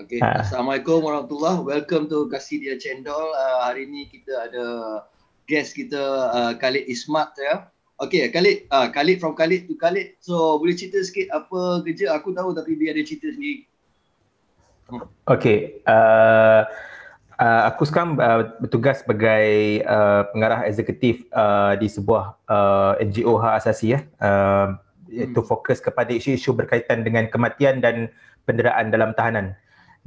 Okay. Ha. Assalamualaikum warahmatullahi Welcome to Kasidia Cendol. Uh, hari ni kita ada guest kita uh, Khalid Ismat ya. Okay, Khalid, uh, Khalid from Khalid to Khalid. So, boleh cerita sikit apa kerja? Aku tahu tapi biar dia cerita sendiri. Okay, uh, uh, aku sekarang uh, bertugas sebagai uh, pengarah eksekutif uh, di sebuah uh, NGO hak asasi ya. Uh, iaitu hmm. fokus kepada isu-isu berkaitan dengan kematian dan penderaan dalam tahanan.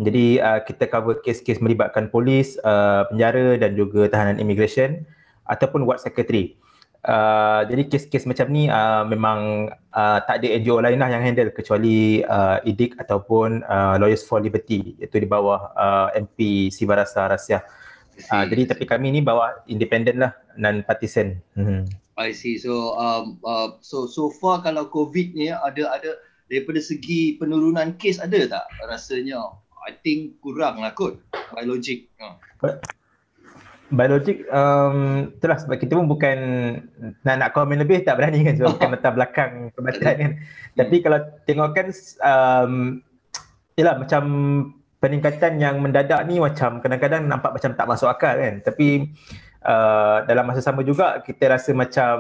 Jadi uh, kita cover kes-kes melibatkan polis, uh, penjara dan juga tahanan immigration ataupun ward secretary. Uh, jadi kes-kes macam ni uh, memang uh, tak ada NGO lain lah yang handle kecuali uh, IDIC ataupun uh, Lawyers for Liberty iaitu di bawah uh, MP Sibarasa Rasya. Uh, jadi tapi kami ni bawah independent lah non partisan. Hmm. I see. So um, uh, so so far kalau COVID ni ada ada daripada segi penurunan kes ada tak rasanya I think kurang lah kot by logic. Uh. By logic, um, itulah sebab kita pun bukan nak nak komen lebih tak berani kan sebab bukan latar belakang perbataan kan. Tapi kalau tengok kan, um, yelah macam peningkatan yang mendadak ni macam kadang-kadang nampak macam tak masuk akal kan. Tapi uh, dalam masa sama juga kita rasa macam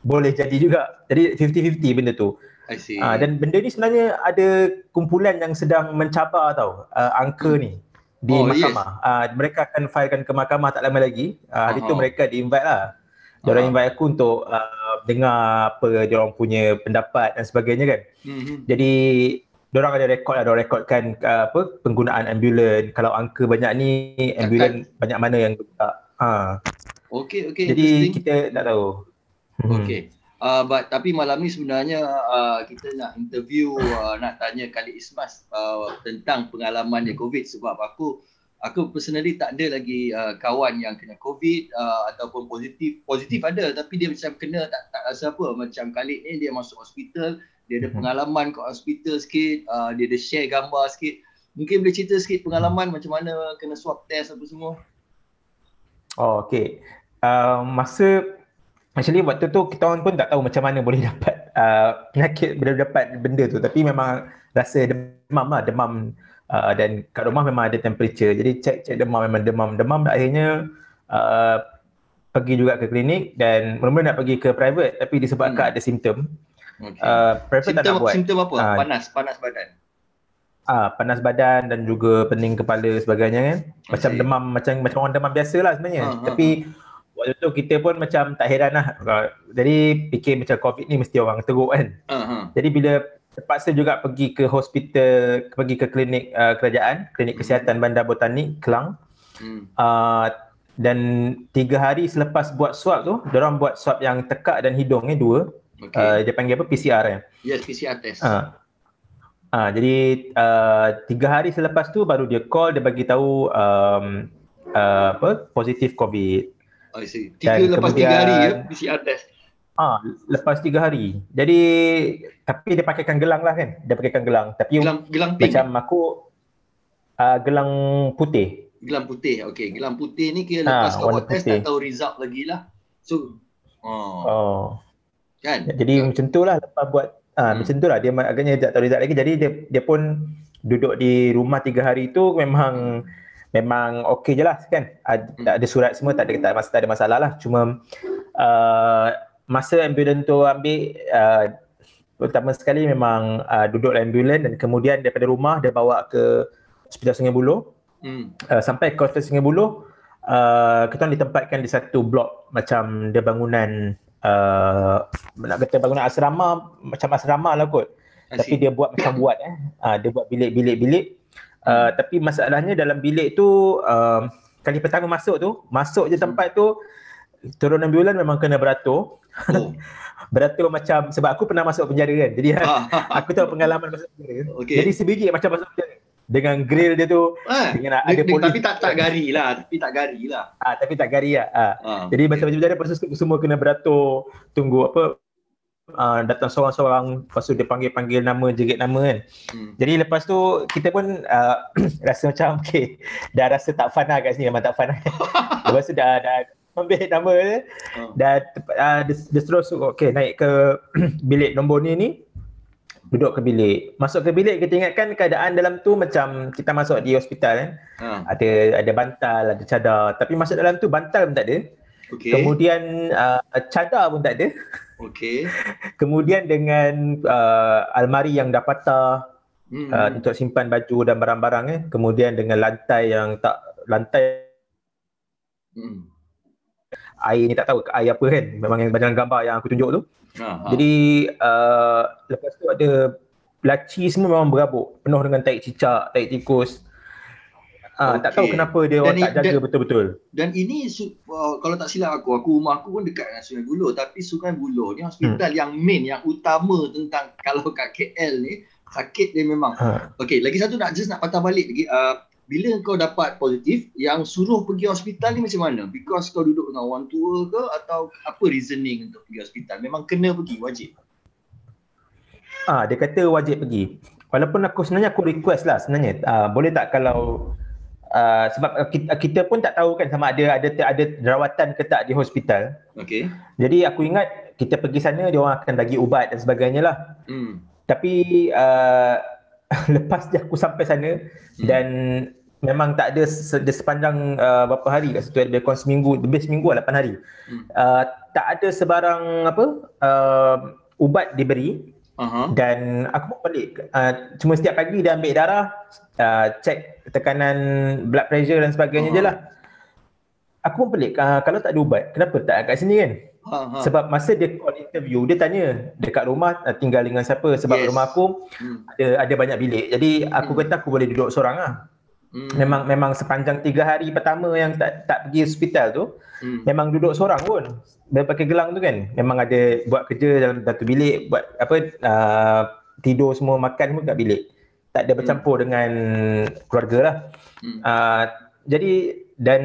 boleh jadi juga. Jadi 50-50 benda tu. I see. Uh, dan benda ni sebenarnya ada kumpulan yang sedang mencabar tau uh, angka ni di oh, mahkamah. Yes. Uh, mereka akan filekan ke mahkamah tak lama lagi. Uh, hari uh-huh. tu mereka di-invite lah. Dia orang uh-huh. invite aku untuk uh, dengar apa dia orang punya pendapat dan sebagainya kan. Uh-huh. Jadi dia orang ada rekod ada rekodkan uh, apa penggunaan ambulan. Kalau angka banyak ni ambulan banyak mana yang. Ha. Okey okey. Jadi kita tak tahu. Okey. Uh, but tapi malam ni sebenarnya uh, kita nak interview uh, nak tanya Khalid Ismas uh, tentang pengalaman dia COVID. Sebab aku aku personally tak ada lagi uh, kawan yang kena COVID uh, ataupun positif. Positif ada tapi dia macam kena tak tak rasa apa. Macam Khalid ni dia masuk hospital dia ada mhm. pengalaman kat hospital sikit uh, dia ada share gambar sikit. Mungkin boleh cerita sikit pengalaman macam mana kena swab test apa semua? Oh okey uh, masa Actually waktu tu kita orang pun tak tahu macam mana boleh dapat uh, penyakit boleh dapat benda tu tapi memang rasa demam lah demam uh, dan kat rumah memang ada temperature jadi cek cek demam memang demam demam akhirnya uh, pergi juga ke klinik dan mula-mula nak pergi ke private tapi disebabkan hmm. ada simptom okay. uh, private simptom, tak nak buat simptom apa uh, panas panas badan Ah panas badan dan juga pening kepala sebagainya kan. Macam okay. demam macam macam orang demam biasa lah sebenarnya. Uh, Tapi uh, waktu tu kita pun macam tak heran lah. Jadi fikir macam COVID ni mesti orang teruk kan. Uh-huh. Jadi bila terpaksa juga pergi ke hospital, pergi ke klinik uh, kerajaan, klinik hmm. kesihatan. Bandar Botanik, Kelang. Uh-huh. Uh, dan tiga hari selepas buat swab tu, orang buat swab yang tekak dan hidung ni dua. Okay. Uh, dia panggil apa? PCR ya? Yes, PCR test. Uh. Uh, jadi uh, tiga hari selepas tu baru dia call, dia bagi tahu um, uh, apa positif COVID. I see. Tiga Dan lepas kemudian, tiga hari ya PCR test. Ah, lepas tiga hari. Jadi tapi dia pakaikan gelang lah kan? Dia pakaikan gelang. Tapi gelang, gelang pink. macam aku uh, gelang putih. Gelang putih. Okey, gelang putih ni kira lepas ah, kau buat test tak tahu result lagi lah. So, oh. oh. Kan? Jadi so, macam tu lah lepas buat ah hmm. macam tu lah dia agaknya tak tahu result lagi. Jadi dia dia pun duduk di rumah tiga hari tu memang hmm memang okey je lah kan? Ada, hmm. ada surat semua tak ada, tak, ada, tak ada masalah lah. Cuma uh, masa ambulan tu ambil uh, pertama sekali memang uh, duduk dalam ambulan dan kemudian daripada rumah dia bawa ke hospital Sungai Buloh. Hmm. uh, sampai ke hospital Sungai Buloh uh, kita ditempatkan di satu blok macam dia bangunan uh, nak kata bangunan asrama macam asrama lah kot. Tapi dia buat macam buat eh. Uh, dia buat bilik-bilik-bilik Uh, tapi masalahnya dalam bilik tu uh, kali pertama masuk tu, masuk je tempat tu turun bulan memang kena beratur. Oh. beratur macam sebab aku pernah masuk penjara kan. Jadi ah. aku tahu pengalaman masuk penjara. Okay. Jadi sebiji macam masuk penjara. Dengan grill dia tu ah, dengan ada polis. Tapi tak tak gari lah, tapi tak gari lah. Ah, tapi tak gari lah. Ah. Ah, Jadi okay. macam penjara pasal semua kena beratur, tunggu apa uh, datang seorang-seorang lepas tu dia panggil-panggil nama jerit nama kan hmm. jadi lepas tu kita pun uh, rasa macam okay dah rasa tak fun lah kat sini memang tak fun lah lepas tu dah, dah ambil nama dia hmm. dah uh, dia, dia terus okay naik ke bilik nombor ni ni duduk ke bilik. Masuk ke bilik kita ingatkan keadaan dalam tu macam kita masuk di hospital kan. Ha. Ada ada bantal, ada cadar. Tapi masuk dalam tu bantal pun tak ada. Okay. Kemudian uh, cadar pun tak ada. Okay. Kemudian dengan uh, almari yang dah patah hmm. uh, untuk simpan baju dan barang-barang eh. Kemudian dengan lantai yang tak lantai hmm. air ni tak tahu air apa kan. Memang yang dalam gambar yang aku tunjuk tu. Aha. Jadi uh, lepas tu ada laci semua memang berabuk penuh dengan tai cicak, tai tikus. Ah, okay. tak tahu kenapa dia orang tak jaga betul-betul. Dan ini uh, kalau tak silap aku, aku rumah aku pun dekat dengan Sungai Buloh tapi Sungai Buloh ni hospital hmm. yang main yang utama tentang kalau kat KL ni sakit dia memang. Ha. Okey, lagi satu nak just nak patah balik lagi uh, bila kau dapat positif yang suruh pergi hospital ni macam mana? Because kau duduk dengan orang tua ke atau apa reasoning untuk pergi hospital? Memang kena pergi wajib. Ah, dia kata wajib pergi. Walaupun aku sebenarnya aku request lah sebenarnya. Ah, boleh tak kalau Uh, sebab kita, kita pun tak tahu kan sama ada ada ada rawatan ke tak di hospital. Okey. Jadi aku ingat kita pergi sana dia orang akan bagi ubat dan sebagainya lah. Hmm. Tapi uh, lepas je aku sampai sana hmm. dan memang tak ada se- sepanjang uh, berapa hari kat situ lebih kurang seminggu lebih seminggu lah 8 hari hmm. uh, tak ada sebarang apa uh, ubat diberi uh-huh. dan aku pun pelik uh, cuma setiap pagi dia ambil darah uh, cek tekanan blood pressure dan sebagainya uh-huh. je lah aku pun pelik uh, kalau tak ada ubat kenapa tak kat sini kan uh-huh. sebab masa dia call interview dia tanya dekat rumah uh, tinggal dengan siapa sebab yes. rumah aku hmm. ada ada banyak bilik jadi aku hmm. kata aku boleh duduk seorang lah Hmm. Memang memang sepanjang tiga hari pertama yang tak tak pergi hospital tu, hmm. memang duduk seorang pun. Dia pakai gelang tu kan. Memang ada buat kerja dalam satu bilik, buat apa uh, tidur semua makan pun kat bilik. Tak ada bercampur hmm. dengan keluarga lah. Hmm. Uh, jadi dan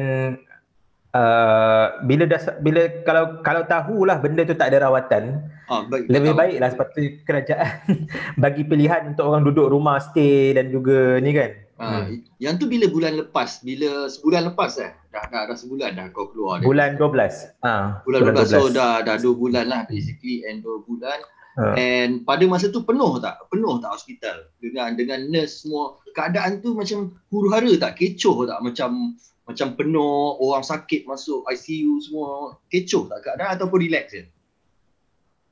uh, bila dah bila kalau kalau tahulah benda tu tak ada rawatan, oh, baik, lebih baiklah sepatutnya kerajaan bagi pilihan untuk orang duduk rumah stay dan juga ni kan. Ha, hmm. Yang tu bila bulan lepas? Bila sebulan lepas eh? Dah, dah, dah sebulan dah kau keluar. Bulan 12. Ha, bulan, bulan 12. 12. So dah, dah 2 bulan lah basically and 2 bulan. Ha. And pada masa tu penuh tak? Penuh tak hospital? Dengan dengan nurse semua. Keadaan tu macam huru hara tak? Kecoh tak? Macam macam penuh, orang sakit masuk ICU semua. Kecoh tak keadaan ataupun relax je?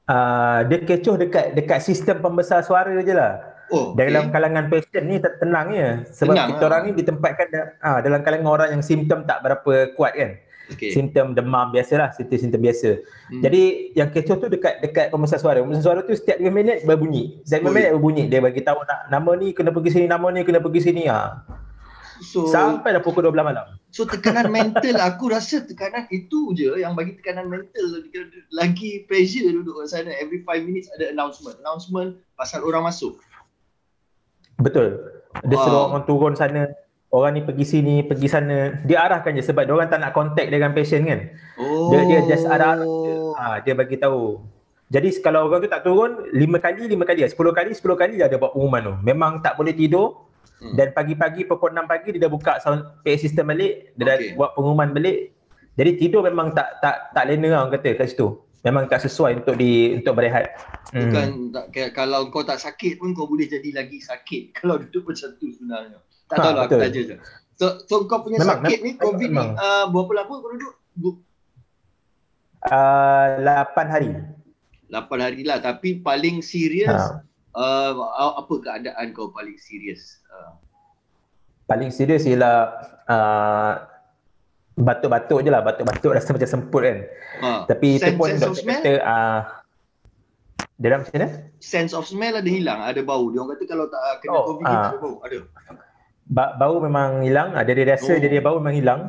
Uh, dia kecoh dekat dekat sistem pembesar suara je lah. Oh, dalam okay. kalangan patient ni tenang ya sebab tenang, kita ha. orang ni ditempatkan ah ha, dalam kalangan orang yang simptom tak berapa kuat kan. Okay. Simptom demam biasalah, simptom-simptom biasa. Hmm. Jadi yang kecoh tu dekat dekat pembesar suara. Pembesar suara tu setiap 5 minit berbunyi. Setiap 5 minit berbunyi dia bagi tahu nak nama ni kena pergi sini, nama ni kena pergi sini ah. Ha. So, sampai dah pukul 12 malam. So tekanan mental aku rasa tekanan itu je yang bagi tekanan mental lagi pressure duduk kat sana every 5 minutes ada announcement. Announcement pasal orang masuk. Betul. Dia wow. suruh orang turun sana, orang ni pergi sini, pergi sana. Dia arahkan je sebab dia orang tak nak contact dengan patient kan. Oh. Dia dia just arah dia, ha, dia bagi tahu. Jadi kalau orang tu tak turun, lima kali, lima kali, sepuluh kali, sepuluh kali dia ada buat pengumuman tu. Memang tak boleh tidur. Hmm. Dan pagi-pagi pukul 6 pagi dia dah buka sound PA system balik, dia okay. dah buat pengumuman balik. Jadi tidur memang tak tak tak lena orang kata kat situ memang tak sesuai untuk di untuk berehat. Bukan hmm. tak, kalau kau tak sakit pun kau boleh jadi lagi sakit kalau duduk macam tu sebenarnya. Tak ha, tahu lah aku tanya je. So, so kau punya memang, sakit memang, ni COVID memang. ni uh, berapa lama kau duduk? Uh, 8 hari. 8 hari lah tapi paling serius ha. uh, apa keadaan kau paling serius? Uh. Paling serius ialah uh, batuk-batuk je lah, batuk-batuk rasa macam semput kan. Ha. Tapi sense, itu pun doktor kata uh, dia macam mana? Sense of smell ada hilang, ada bau. Dia orang kata kalau tak kena oh, COVID uh, ada bau, ada. Ba- bau memang hilang, ada dia rasa oh. dia, dia bau memang hilang.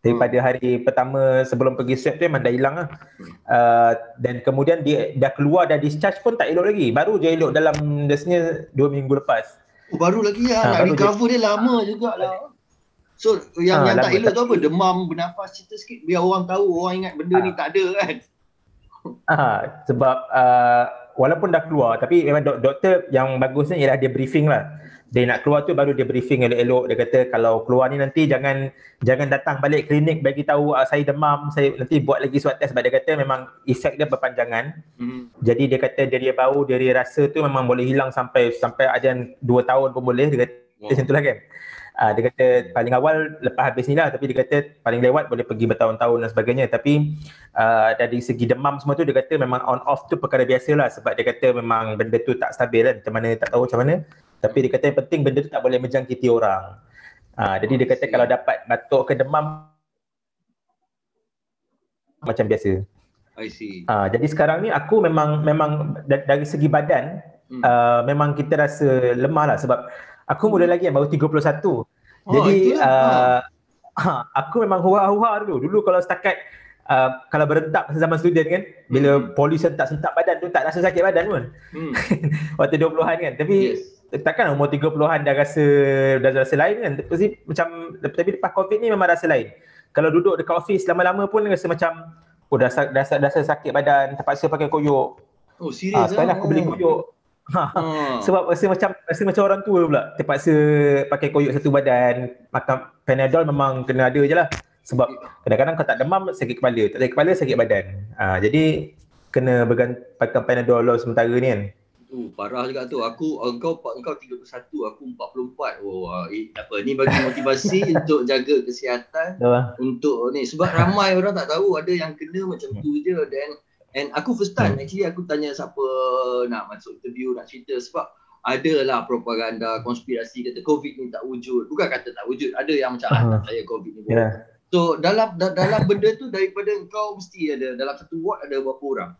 Daripada hmm. hari pertama sebelum pergi swab tu memang dah hilang lah. Hmm. Uh, dan kemudian dia dah keluar dah discharge pun tak elok lagi. Baru je elok dalam biasanya dua minggu lepas. Oh, baru lagi lah. Ha, nak recover dia, dia lama jugalah. So yang ha, yang tak elok tu apa? Demam, bernafas cerita sikit biar orang tahu, orang ingat benda ha. ni tak ada kan. Ha, sebab uh, walaupun dah keluar tapi memang dok- doktor yang bagusnya ialah dia briefing lah dia nak keluar tu baru dia briefing elok-elok dia kata kalau keluar ni nanti jangan jangan datang balik klinik bagi tahu uh, saya demam saya nanti buat lagi swab test sebab dia kata memang efek dia berpanjangan mm-hmm. jadi dia kata dari bau dari rasa tu memang boleh hilang sampai sampai ada yang 2 tahun pun boleh dia kata wow. macam itulah kan uh, dia kata paling awal lepas habis ni lah tapi dia kata paling lewat boleh pergi bertahun-tahun dan sebagainya tapi uh, dari segi demam semua tu dia kata memang on off tu perkara biasa lah sebab dia kata memang benda tu tak stabil kan macam mana tak tahu macam mana tapi dia kata yang penting benda tu tak boleh menjangkiti orang. Ha, jadi dia kata kalau dapat batuk ke demam macam biasa. I see. Ha, jadi sekarang ni aku memang memang dari segi badan hmm. uh, memang kita rasa lemah lah sebab aku muda lagi yang baru 31. Oh, jadi uh, ha, aku memang hua-hua dulu. Dulu kalau setakat uh, kalau berentak masa zaman student kan bila hmm. polis tak sentak badan tu tak rasa sakit badan pun. Hmm. Waktu 20-an kan. Tapi yes takkan umur 30-an dah rasa dah rasa lain kan tapi macam tapi lepas covid ni memang rasa lain kalau duduk dekat office lama-lama pun rasa macam oh dah dah, dah, dah, sakit badan terpaksa pakai koyok oh serius ha, sekarang aku beli koyok ha, hmm. sebab rasa macam rasa macam orang tua pula terpaksa pakai koyok satu badan makan panadol memang kena ada je lah sebab kadang-kadang kau tak demam sakit kepala tak sakit kepala sakit badan ha, jadi kena berganti pakai panadol sementara ni kan Oh, parah juga tu. Aku engkau engkau 31, aku 44. Oh, eh, apa ni bagi motivasi untuk jaga kesihatan yeah. untuk ni sebab ramai orang tak tahu ada yang kena macam tu je dan and aku first time hmm. actually aku tanya siapa nak masuk interview nak cerita sebab ada lah propaganda konspirasi kata covid ni tak wujud. Bukan kata tak wujud, ada yang macam uh-huh. ah, saya covid ni. Yeah. So dalam dalam benda tu daripada engkau mesti ada dalam satu ward ada berapa orang?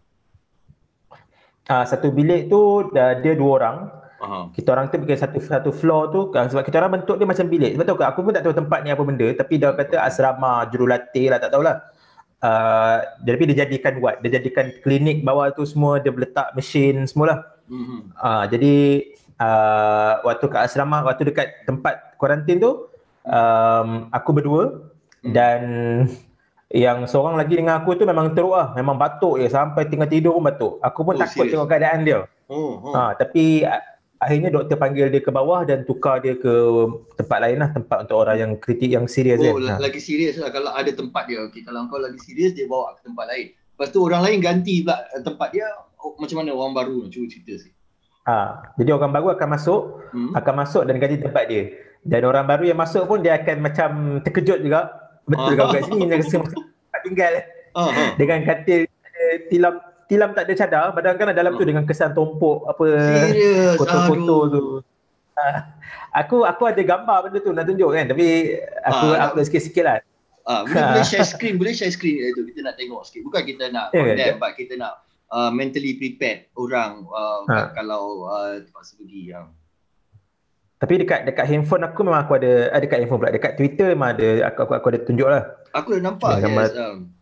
uh, satu bilik tu dah dia dua orang. Uh-huh. Kita orang tu pergi satu satu floor tu uh, sebab kita orang bentuk dia macam bilik. Sebab tu aku pun tak tahu tempat ni apa benda tapi dia kata asrama jurulatih lah tak tahulah. Uh, jadi dia jadikan buat dia jadikan klinik bawah tu semua dia letak mesin semualah. Uh-huh. Uh, jadi uh, waktu kat asrama waktu dekat tempat kuarantin tu um, aku berdua uh-huh. dan yang seorang lagi dengan aku tu memang teruk lah. Memang batuk je sampai tengah tidur pun batuk. Aku pun oh, takut serious? tengok keadaan dia. Oh, oh. Ha, tapi akhirnya doktor panggil dia ke bawah dan tukar dia ke tempat lain lah. Tempat untuk orang yang kritik, yang serius oh, kan. Oh, lagi serius lah. Kalau ada tempat dia. Okay, kalau kau lagi serius, dia bawa ke tempat lain. Lepas tu orang lain ganti pula tempat dia. Oh, macam mana orang baru? Cuba cerita sikit. Ha, jadi orang baru akan masuk, hmm. akan masuk dan ganti tempat dia. Dan orang baru yang masuk pun dia akan macam terkejut juga Betul kau kat sini rasa macam tak tinggal. Uh-huh. Dengan katil tilam tilam tak ada cadar, badan kan dalam tu dengan kesan tumpuk apa foto-foto tu. Uh, aku aku ada gambar benda tu nak tunjuk kan tapi aku uh, upload sikit-sikit lah. Uh, boleh, boleh share screen, boleh share screen itu kita nak tengok sikit. Bukan kita nak yeah, condemn, yeah. but kita nak uh, mentally prepared orang uh, ha. kalau uh, terpaksa pergi yang tapi dekat dekat handphone aku memang aku ada ada dekat handphone pula dekat Twitter memang ada aku aku, aku ada tunjuk lah. Aku dah nampak yes. Um,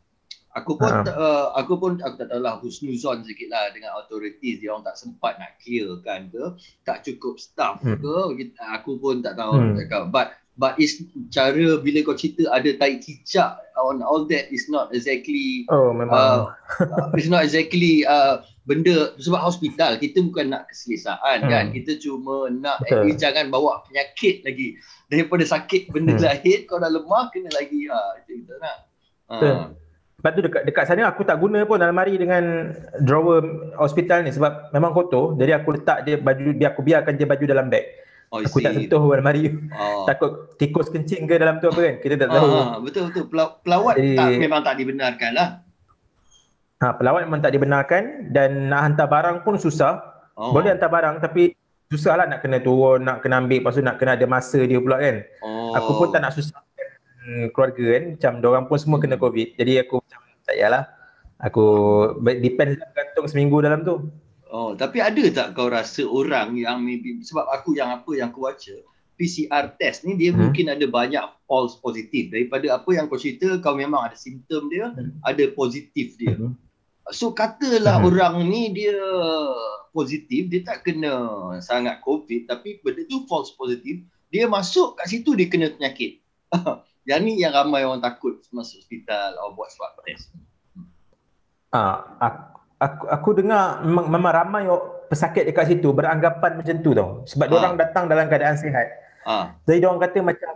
aku pun ha. uh, aku pun aku tak tahu lah husnuzon sikit lah dengan authorities dia orang tak sempat nak clear kan ke tak cukup staff hmm. ke aku pun tak tahu hmm. cakap but but is cara bila kau cerita ada tai cicak on all that is not exactly oh memang uh, it's not exactly uh, benda sebab hospital kita bukan nak keselesaan hmm. kan kita cuma nak at least jangan bawa penyakit lagi daripada sakit benda hmm. lain kau dah lemah kena lagi ha itu kita nak ha. Lepas tu dekat, dekat sana aku tak guna pun almari dengan drawer hospital ni sebab memang kotor. Jadi aku letak dia baju biar aku biarkan dia baju dalam beg. Oh, aku tak sentuh almari. Oh. Takut tikus kencing ke dalam tu apa kan? Kita tak tahu. Ah, betul betul. Pelawat Jadi, tak memang tak dibenarkan lah. Ha, pelawat memang tak dibenarkan dan nak hantar barang pun susah. Oh. Boleh hantar barang tapi susah lah nak kena turun, nak kena ambil, lepas tu nak kena ada masa dia pula kan. Oh. Aku pun tak nak susah keluarga kan. Macam orang pun semua kena COVID. Jadi aku macam tak yalah. Aku depend gantung seminggu dalam tu. Oh, tapi ada tak kau rasa orang yang maybe sebab aku yang apa yang aku baca PCR test ni dia hmm. mungkin ada banyak false positif daripada apa yang kau cerita kau memang ada simptom dia hmm. ada positif dia. Hmm. So katalah hmm. orang ni dia positif dia tak kena sangat covid tapi benda tu false positif dia masuk kat situ dia kena penyakit. yang ni yang ramai orang takut masuk hospital atau buat swab test. Ah, aku aku dengar memang, memang ramai pesakit dekat situ beranggapan macam tu tau. Sebab ha. orang datang dalam keadaan sihat. Ha. Jadi orang kata macam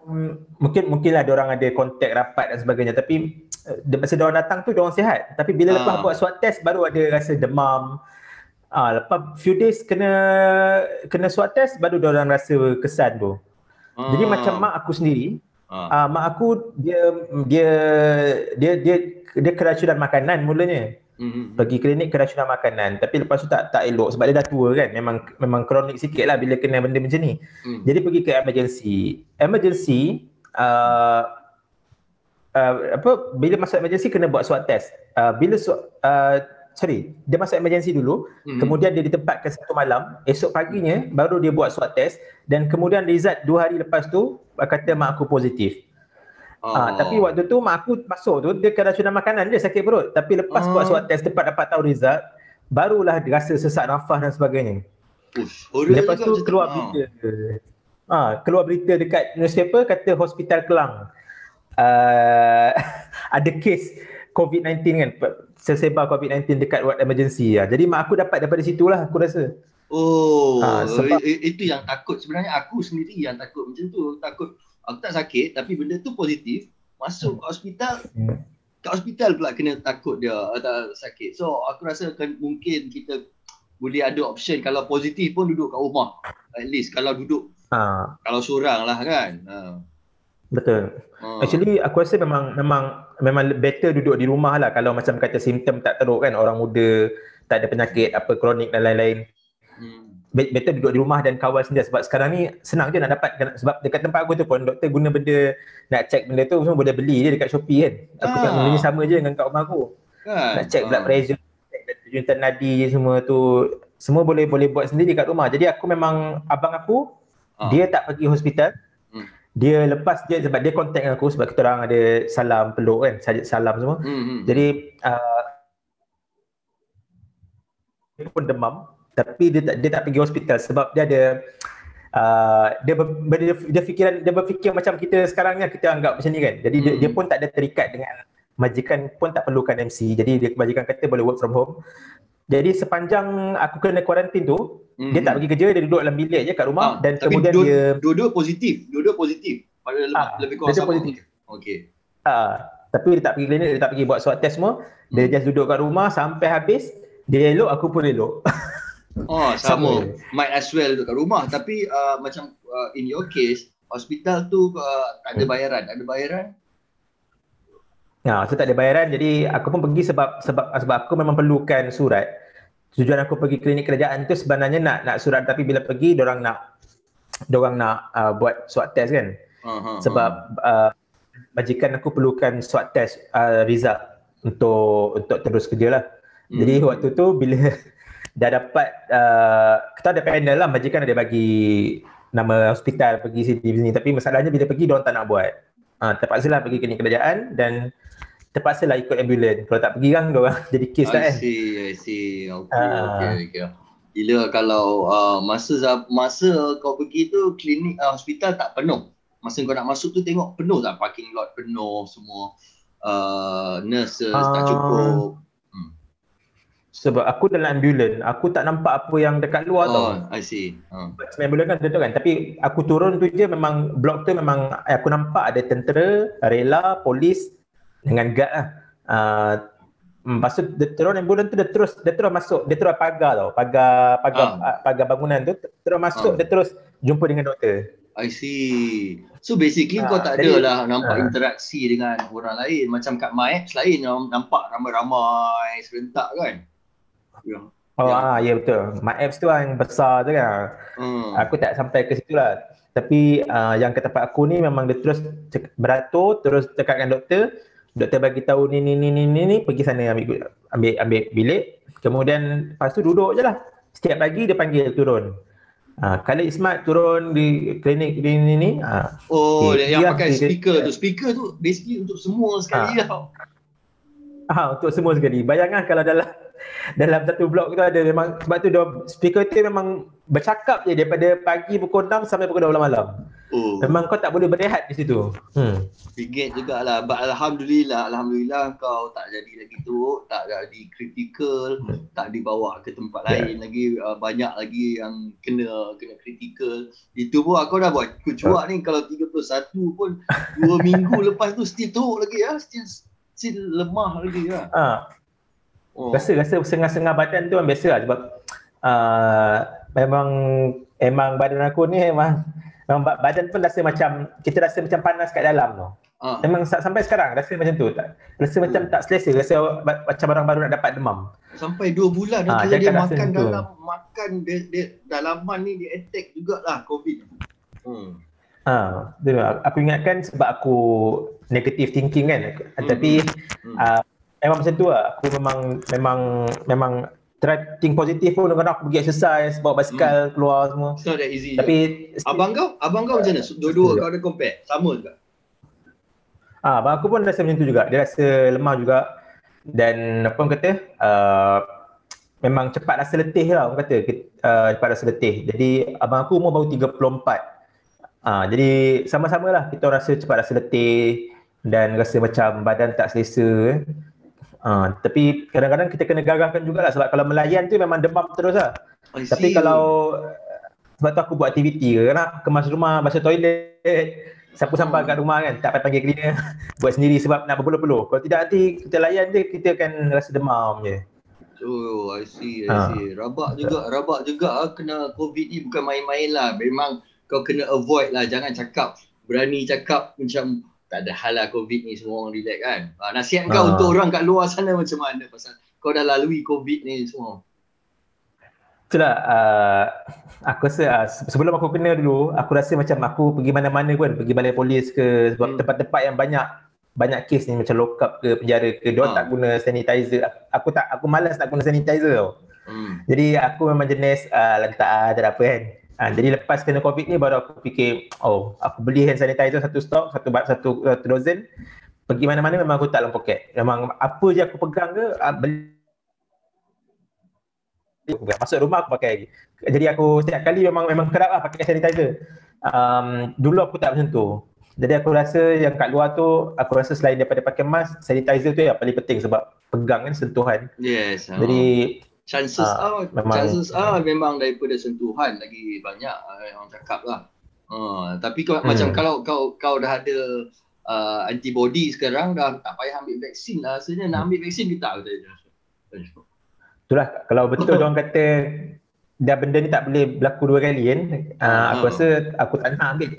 mungkin mungkinlah orang ada kontak rapat dan sebagainya tapi masa orang datang tu orang sihat. Tapi bila ha. lepas buat swab test baru ada rasa demam. Ah lepas few days kena kena swab test baru orang rasa kesan tu. Ha. Jadi macam mak aku sendiri ha. uh, mak aku dia dia dia dia dia keracunan makanan mulanya. Mm-hmm. Pergi klinik keracunan makanan tapi lepas tu tak tak elok sebab dia dah tua kan memang memang kronik sikit lah bila kena benda macam ni. Mm. Jadi pergi ke emergency. Emergency uh, uh, apa bila masuk emergency kena buat swab test. Uh, bila uh, sorry dia masuk emergency dulu mm-hmm. kemudian dia ditempatkan satu malam esok paginya baru dia buat swab test dan kemudian result dua hari lepas tu kata mak aku positif. Oh. Ah, tapi waktu tu mak aku masuk tu dia keracunan makanan dia sakit perut tapi lepas oh. buat swab test dapat dapat tahu result barulah dia rasa sesak nafas dan sebagainya. Ush, lepas tu keluar berita. Ah, keluar berita dekat newspaper kata hospital Kelang. Uh, ada kes COVID-19 kan sesebar COVID-19 dekat ward emergency lah. Jadi mak aku dapat daripada situlah aku rasa. Oh, ha, sebab... itu yang takut sebenarnya aku sendiri yang takut macam tu. Takut aku tak sakit tapi benda tu positif masuk ke hospital hmm. kat hospital pula kena takut dia tak sakit so aku rasa kan mungkin kita boleh ada option kalau positif pun duduk kat rumah at least kalau duduk ha. kalau seorang lah kan ha. betul ha. actually aku rasa memang memang memang better duduk di rumah lah kalau macam kata simptom tak teruk kan orang muda tak ada penyakit apa kronik dan lain-lain better duduk di rumah dan kawal sendiri sebab sekarang ni senang je nak dapat sebab dekat tempat aku tu pun doktor guna benda nak check benda tu semua boleh beli je dekat Shopee kan aku ah. benda ni sama je dengan kat rumah aku kan? nak check blood ah. pressure check juntan nadi je semua tu semua boleh boleh buat sendiri kat rumah jadi aku memang abang aku ah. dia tak pergi hospital hmm. Dia lepas dia sebab dia contact aku sebab kita orang ada salam peluk kan salam semua. Hmm, hmm. jadi uh, dia pun demam. Tapi dia tak dia tak pergi hospital sebab dia ada uh, dia, ber, dia dia fikiran dia berfikir macam kita sekarang ni kita anggap macam ni kan. Jadi hmm. dia, dia pun tak ada terikat dengan majikan pun tak perlukan MC jadi dia majikan kata boleh work from home jadi sepanjang aku kena kuarantin tu hmm. dia tak pergi kerja dia duduk dalam bilik je kat rumah ha, dan kemudian dia dua-dua positif dua-dua positif. Pada ha, lebih kurang sama. positif. Okey. Ha, tapi dia tak pergi klinik dia tak pergi buat swab test semua. Hmm. dia just duduk kat rumah sampai habis dia elok aku pun elok. Oh sama. Might as well duduk kat rumah. Tapi uh, macam uh, in your case hospital tu uh, tak ada bayaran, tak ada bayaran. Ya, so tak ada bayaran. Jadi aku pun pergi sebab sebab sebab aku memang perlukan surat. Tujuan aku pergi klinik kerajaan tu sebenarnya nak nak surat tapi bila pergi orang nak orang nak uh, buat swab test kan. Uh-huh, sebab uh, majikan aku perlukan swab test uh, result untuk untuk terus kerja lah. Hmm. Jadi waktu tu bila dah dapat uh, kita ada panel lah majikan ada bagi nama hospital pergi sini sini tapi masalahnya bila pergi dia tak nak buat. Ha, terpaksa lah pergi klinik kerajaan dan terpaksa lah ikut ambulans. Kalau tak pergi kan orang jadi kes lah kan. I see, I see. Okay, uh, okay, okay. Gila kalau uh, masa masa kau pergi tu klinik uh, hospital tak penuh. Masa kau nak masuk tu tengok penuh tak parking lot penuh semua uh, nurses uh, tak cukup sebab aku dalam ambulan aku tak nampak apa yang dekat luar oh, tau I see uh. sebab ambulan kan tentu kan tapi aku turun tu je memang blok tu memang eh, aku nampak ada tentera rela polis dengan guard lah uh, lepas tu dia turun ambulan tu dia terus dia terus masuk dia terus pagar tau pagar pagar uh. pagar bangunan tu terus masuk uh. dia terus jumpa dengan doktor I see. So basically uh, kau tak ada lah nampak uh, interaksi dengan orang lain. Macam kat MyApps lain nampak ramai-ramai serentak kan? yang Oh yang... ah ya betul. My apps tu yang besar tu kan. Hmm. Aku tak sampai ke situ lah. Tapi uh, yang ke tempat aku ni memang dia terus beratur terus cakapkan doktor. Doktor bagi tahu ni ni ni ni ni, ni pergi sana ambil ambil ambil bilik. Kemudian lepas tu duduk je lah. Setiap pagi dia panggil turun. Uh, kalau Ismat turun di klinik di ni ni. Uh, oh okay. yang pakai speaker tu. Speaker tu basically untuk semua sekali uh. tau. Ah untuk semua sekali. Bayangkan kalau dalam dalam satu blok tu ada memang sebab tu dia speaker tu memang bercakap je daripada pagi pukul 6 sampai pukul 12 malam. Oh. Memang kau tak boleh berehat di situ. Hmm. Bingit jugalah. But Alhamdulillah, Alhamdulillah kau tak jadi lagi tu, tak jadi critical, hmm. tak dibawa ke tempat yeah. lain lagi. Uh, banyak lagi yang kena kena critical. Itu pun aku dah buat kecuak oh. ni kalau 31 pun 2 minggu lepas tu still teruk lagi ya. Still, still lemah lagi ya. Ha. Oh. Rasa rasa sengah-sengah badan tu memang biasa lah sebab uh, memang memang badan aku ni memang memang badan pun rasa macam kita rasa macam panas kat dalam tu. Uh. Memang sampai sekarang rasa macam tu. Tak, rasa uh. macam tak selesa, rasa macam orang baru nak dapat demam. Sampai dua bulan dia, dia makan dalam tu. makan dia, dia, dalaman ni dia attack jugalah COVID. Hmm. Ha, aku ingatkan sebab aku negative thinking kan. Hmm. Tapi hmm. Uh, memang macam tu lah. Aku memang memang memang try think positif pun. Kadang aku pergi exercise bawa basikal hmm. keluar semua. It's not that easy. Tapi je. abang kau abang kau macam mana? Dua-dua kau ada compare? Sama juga ah abang aku pun rasa macam tu juga. Dia rasa lemah juga. Dan apa orang kata uh, memang cepat rasa letih lah orang kata. Uh, cepat rasa letih. Jadi abang aku umur baru 34 ah jadi sama-sama lah. Kita rasa cepat rasa letih dan rasa macam badan tak selesa Ha, tapi kadang-kadang kita kena gagahkan jugalah sebab kalau melayan tu memang demam terus lah. I tapi kalau sebab tu aku buat aktiviti ke kan kemas rumah, basuh toilet, sapu sampah oh. kat rumah kan, tak payah panggil cleaner, buat sendiri sebab nak berpeluh-peluh. Kalau tidak nanti kita layan je, kita akan rasa demam je. Oh, I see, I ha. see. Rabak juga, rabak juga ah, kena COVID ni bukan main-main lah. Memang kau kena avoid lah, jangan cakap, berani cakap macam tak ada hal lah COVID ni semua orang relax kan. Ha, nasihat kau ha. untuk orang kat luar sana macam mana pasal kau dah lalui COVID ni semua. Itulah, uh, aku rasa uh, sebelum aku kena dulu, aku rasa macam aku pergi mana-mana pun, pergi balai polis ke sebab hmm. tempat-tempat yang banyak banyak kes ni macam lock up ke penjara ke, dia ha. tak guna sanitizer. Aku tak aku malas tak guna sanitizer tau. Hmm. Jadi aku memang jenis uh, lagi tak ada apa kan. Ha, jadi lepas kena COVID ni baru aku fikir, oh aku beli hand sanitizer satu stok, satu satu, satu, satu dozen. Pergi mana-mana memang aku tak dalam poket. Memang apa je aku pegang ke, uh, beli masuk rumah aku pakai lagi. Jadi aku setiap kali memang memang kerap lah pakai sanitizer. Um, dulu aku tak macam tu. Jadi aku rasa yang kat luar tu, aku rasa selain daripada pakai mask, sanitizer tu yang paling penting sebab pegang kan sentuhan. Yes. Jadi chances uh, are memang, chances are memang daripada sentuhan lagi banyak uh, yang cakap lah. Uh, tapi kau, hmm. macam kalau kau kau dah ada uh, antibody sekarang dah tak payah ambil vaksin lah. Rasanya nak ambil vaksin kita tak Itulah kalau betul orang kata dah benda ni tak boleh berlaku dua kali kan. Uh, aku rasa aku tak nak ambil.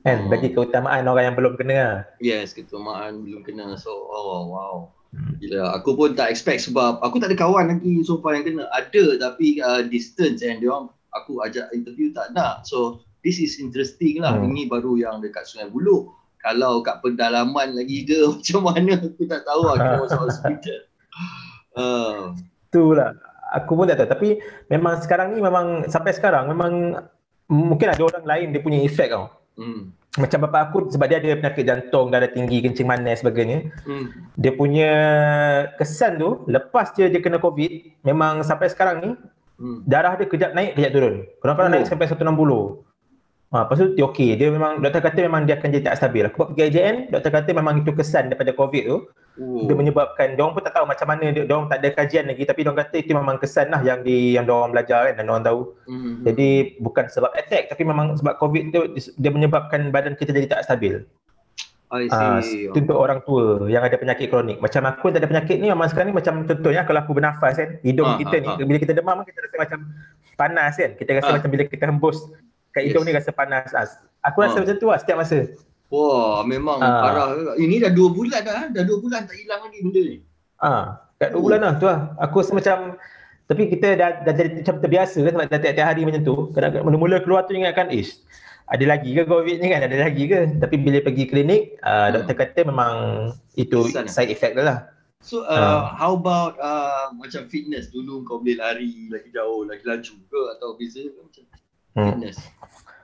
Kan bagi keutamaan orang yang belum kena. Lah. Yes, keutamaan belum kena. So oh wow. Gila, aku pun tak expect sebab aku tak ada kawan lagi so far yang kena. Ada tapi uh, distance and dia orang aku ajak interview tak nak. So this is interesting lah. Hmm. Ini baru yang dekat Sungai Buloh. Kalau kat pedalaman lagi ke macam mana aku tak tahu lah kita masuk hospital. Uh. Itulah. Aku pun tak tahu. Tapi memang sekarang ni memang sampai sekarang memang mungkin ada orang lain dia punya efek tau. Hmm macam bapa aku sebab dia ada penyakit jantung darah tinggi kencing manis sebagainya hmm. dia punya kesan tu lepas dia dia kena covid memang sampai sekarang ni hmm. darah dia kejap naik kejap turun kadang-kadang oh. naik sampai 160 Ha, lepas tu dia okey. Dia memang, doktor kata memang dia akan jadi tak stabil. Aku buat pergi IJN, doktor kata memang itu kesan daripada COVID tu. Oh. Dia menyebabkan, dia orang pun tak tahu macam mana, dia, orang tak ada kajian lagi. Tapi dia orang kata itu memang kesan lah yang di yang dia orang belajar kan dan dia orang tahu. Mm-hmm. Jadi bukan sebab attack, tapi memang sebab COVID tu, dia menyebabkan badan kita jadi tak stabil. I ah, see. Uh, untuk orang tua yang ada penyakit kronik. Macam aku tak ada penyakit ni memang sekarang ni macam contohnya kalau aku bernafas kan, hidung uh, kita uh, ni, uh. bila kita demam kita rasa macam panas kan. Kita rasa uh. macam bila kita hembus kat hidung yes. ni rasa panas as. Aku rasa ha. macam tu lah setiap masa. Wah, memang ha. parah. Ini dah dua bulan dah. Dah dua bulan tak hilang lagi benda ni. Ah, ha. kat dua oh. bulan lah tu lah. Aku rasa macam tapi kita dah, dah jadi macam terbiasa kan sebab dah tiap-tiap hari macam tu. Kadang mula-mula keluar tu ingatkan, ish, ada lagi ke COVID ni kan? Ada lagi ke? Tapi bila pergi klinik, uh, hmm. doktor kata memang itu Kesan. side effect lah. So, uh, uh. how about uh, macam fitness? Dulu kau boleh lari lagi jauh, lagi laju ke? Atau beza ke macam Hmm.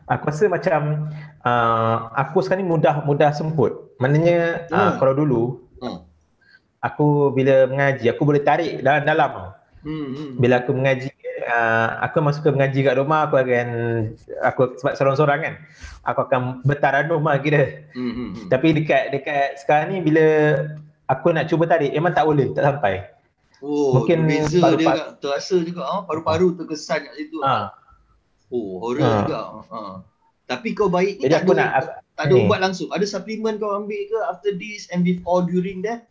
Aku rasa macam uh, aku sekarang ni mudah mudah semput. Maknanya uh, hmm. kalau dulu hmm. aku bila mengaji aku boleh tarik dalam dalam. Hmm, hmm. Bila aku mengaji uh, aku masuk ke mengaji kat rumah aku akan aku sebab seorang-seorang kan aku akan bertaranum lah kira mm-hmm. tapi dekat dekat sekarang ni bila aku nak cuba tarik memang tak boleh tak sampai oh mungkin beza paru, dia paru, terasa juga ah paru-paru terkesan kat situ ha. Oh horror ha. juga ha. tapi kau baik ni Jadi tak aku ada nak, tak ada ubat langsung ada suplemen kau ambil ke after this and before during that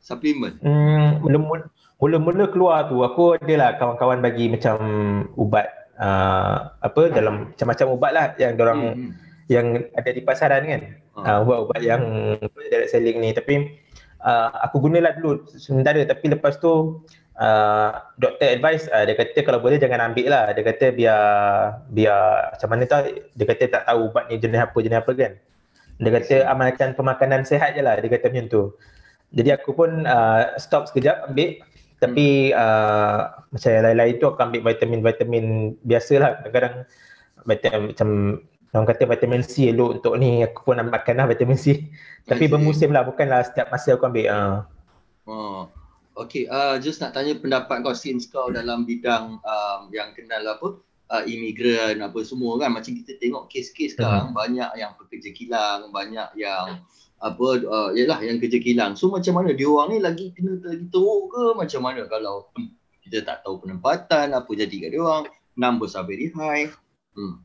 suplemen hmm belum mula-mula keluar tu aku adalah kawan-kawan bagi macam ubat uh, apa dalam macam-macam ubat lah yang orang hmm, hmm. yang ada di pasaran kan hmm. uh, ubat-ubat yang direct selling ni tapi uh, aku gunalah dulu sementara tapi lepas tu uh, doktor advice uh, dia kata kalau boleh jangan ambil lah dia kata biar biar macam mana tau dia kata tak tahu ubat ni jenis apa jenis apa kan dia kata amalkan pemakanan sehat je lah dia kata macam tu jadi aku pun uh, stop sekejap ambil tapi hmm. uh, macam yang lain-lain tu aku ambil vitamin-vitamin biasa lah. Kadang-kadang vitamin, macam orang kata vitamin C elok untuk ni. Aku pun nak makan lah vitamin C. Tapi bermusim lah. Bukanlah setiap masa aku ambil. Uh. Oh. Okay, uh, just nak tanya pendapat kau since kau dalam bidang um, yang kenal apa uh, imigran apa semua kan macam kita tengok kes-kes sekarang hmm. banyak yang pekerja kilang, banyak yang apa uh, yalah yang kerja kilang. So macam mana dia orang ni lagi kena lagi teruk ke macam mana kalau hmm, kita tak tahu penempatan apa jadi kat dia orang, numbers are very high. Hmm.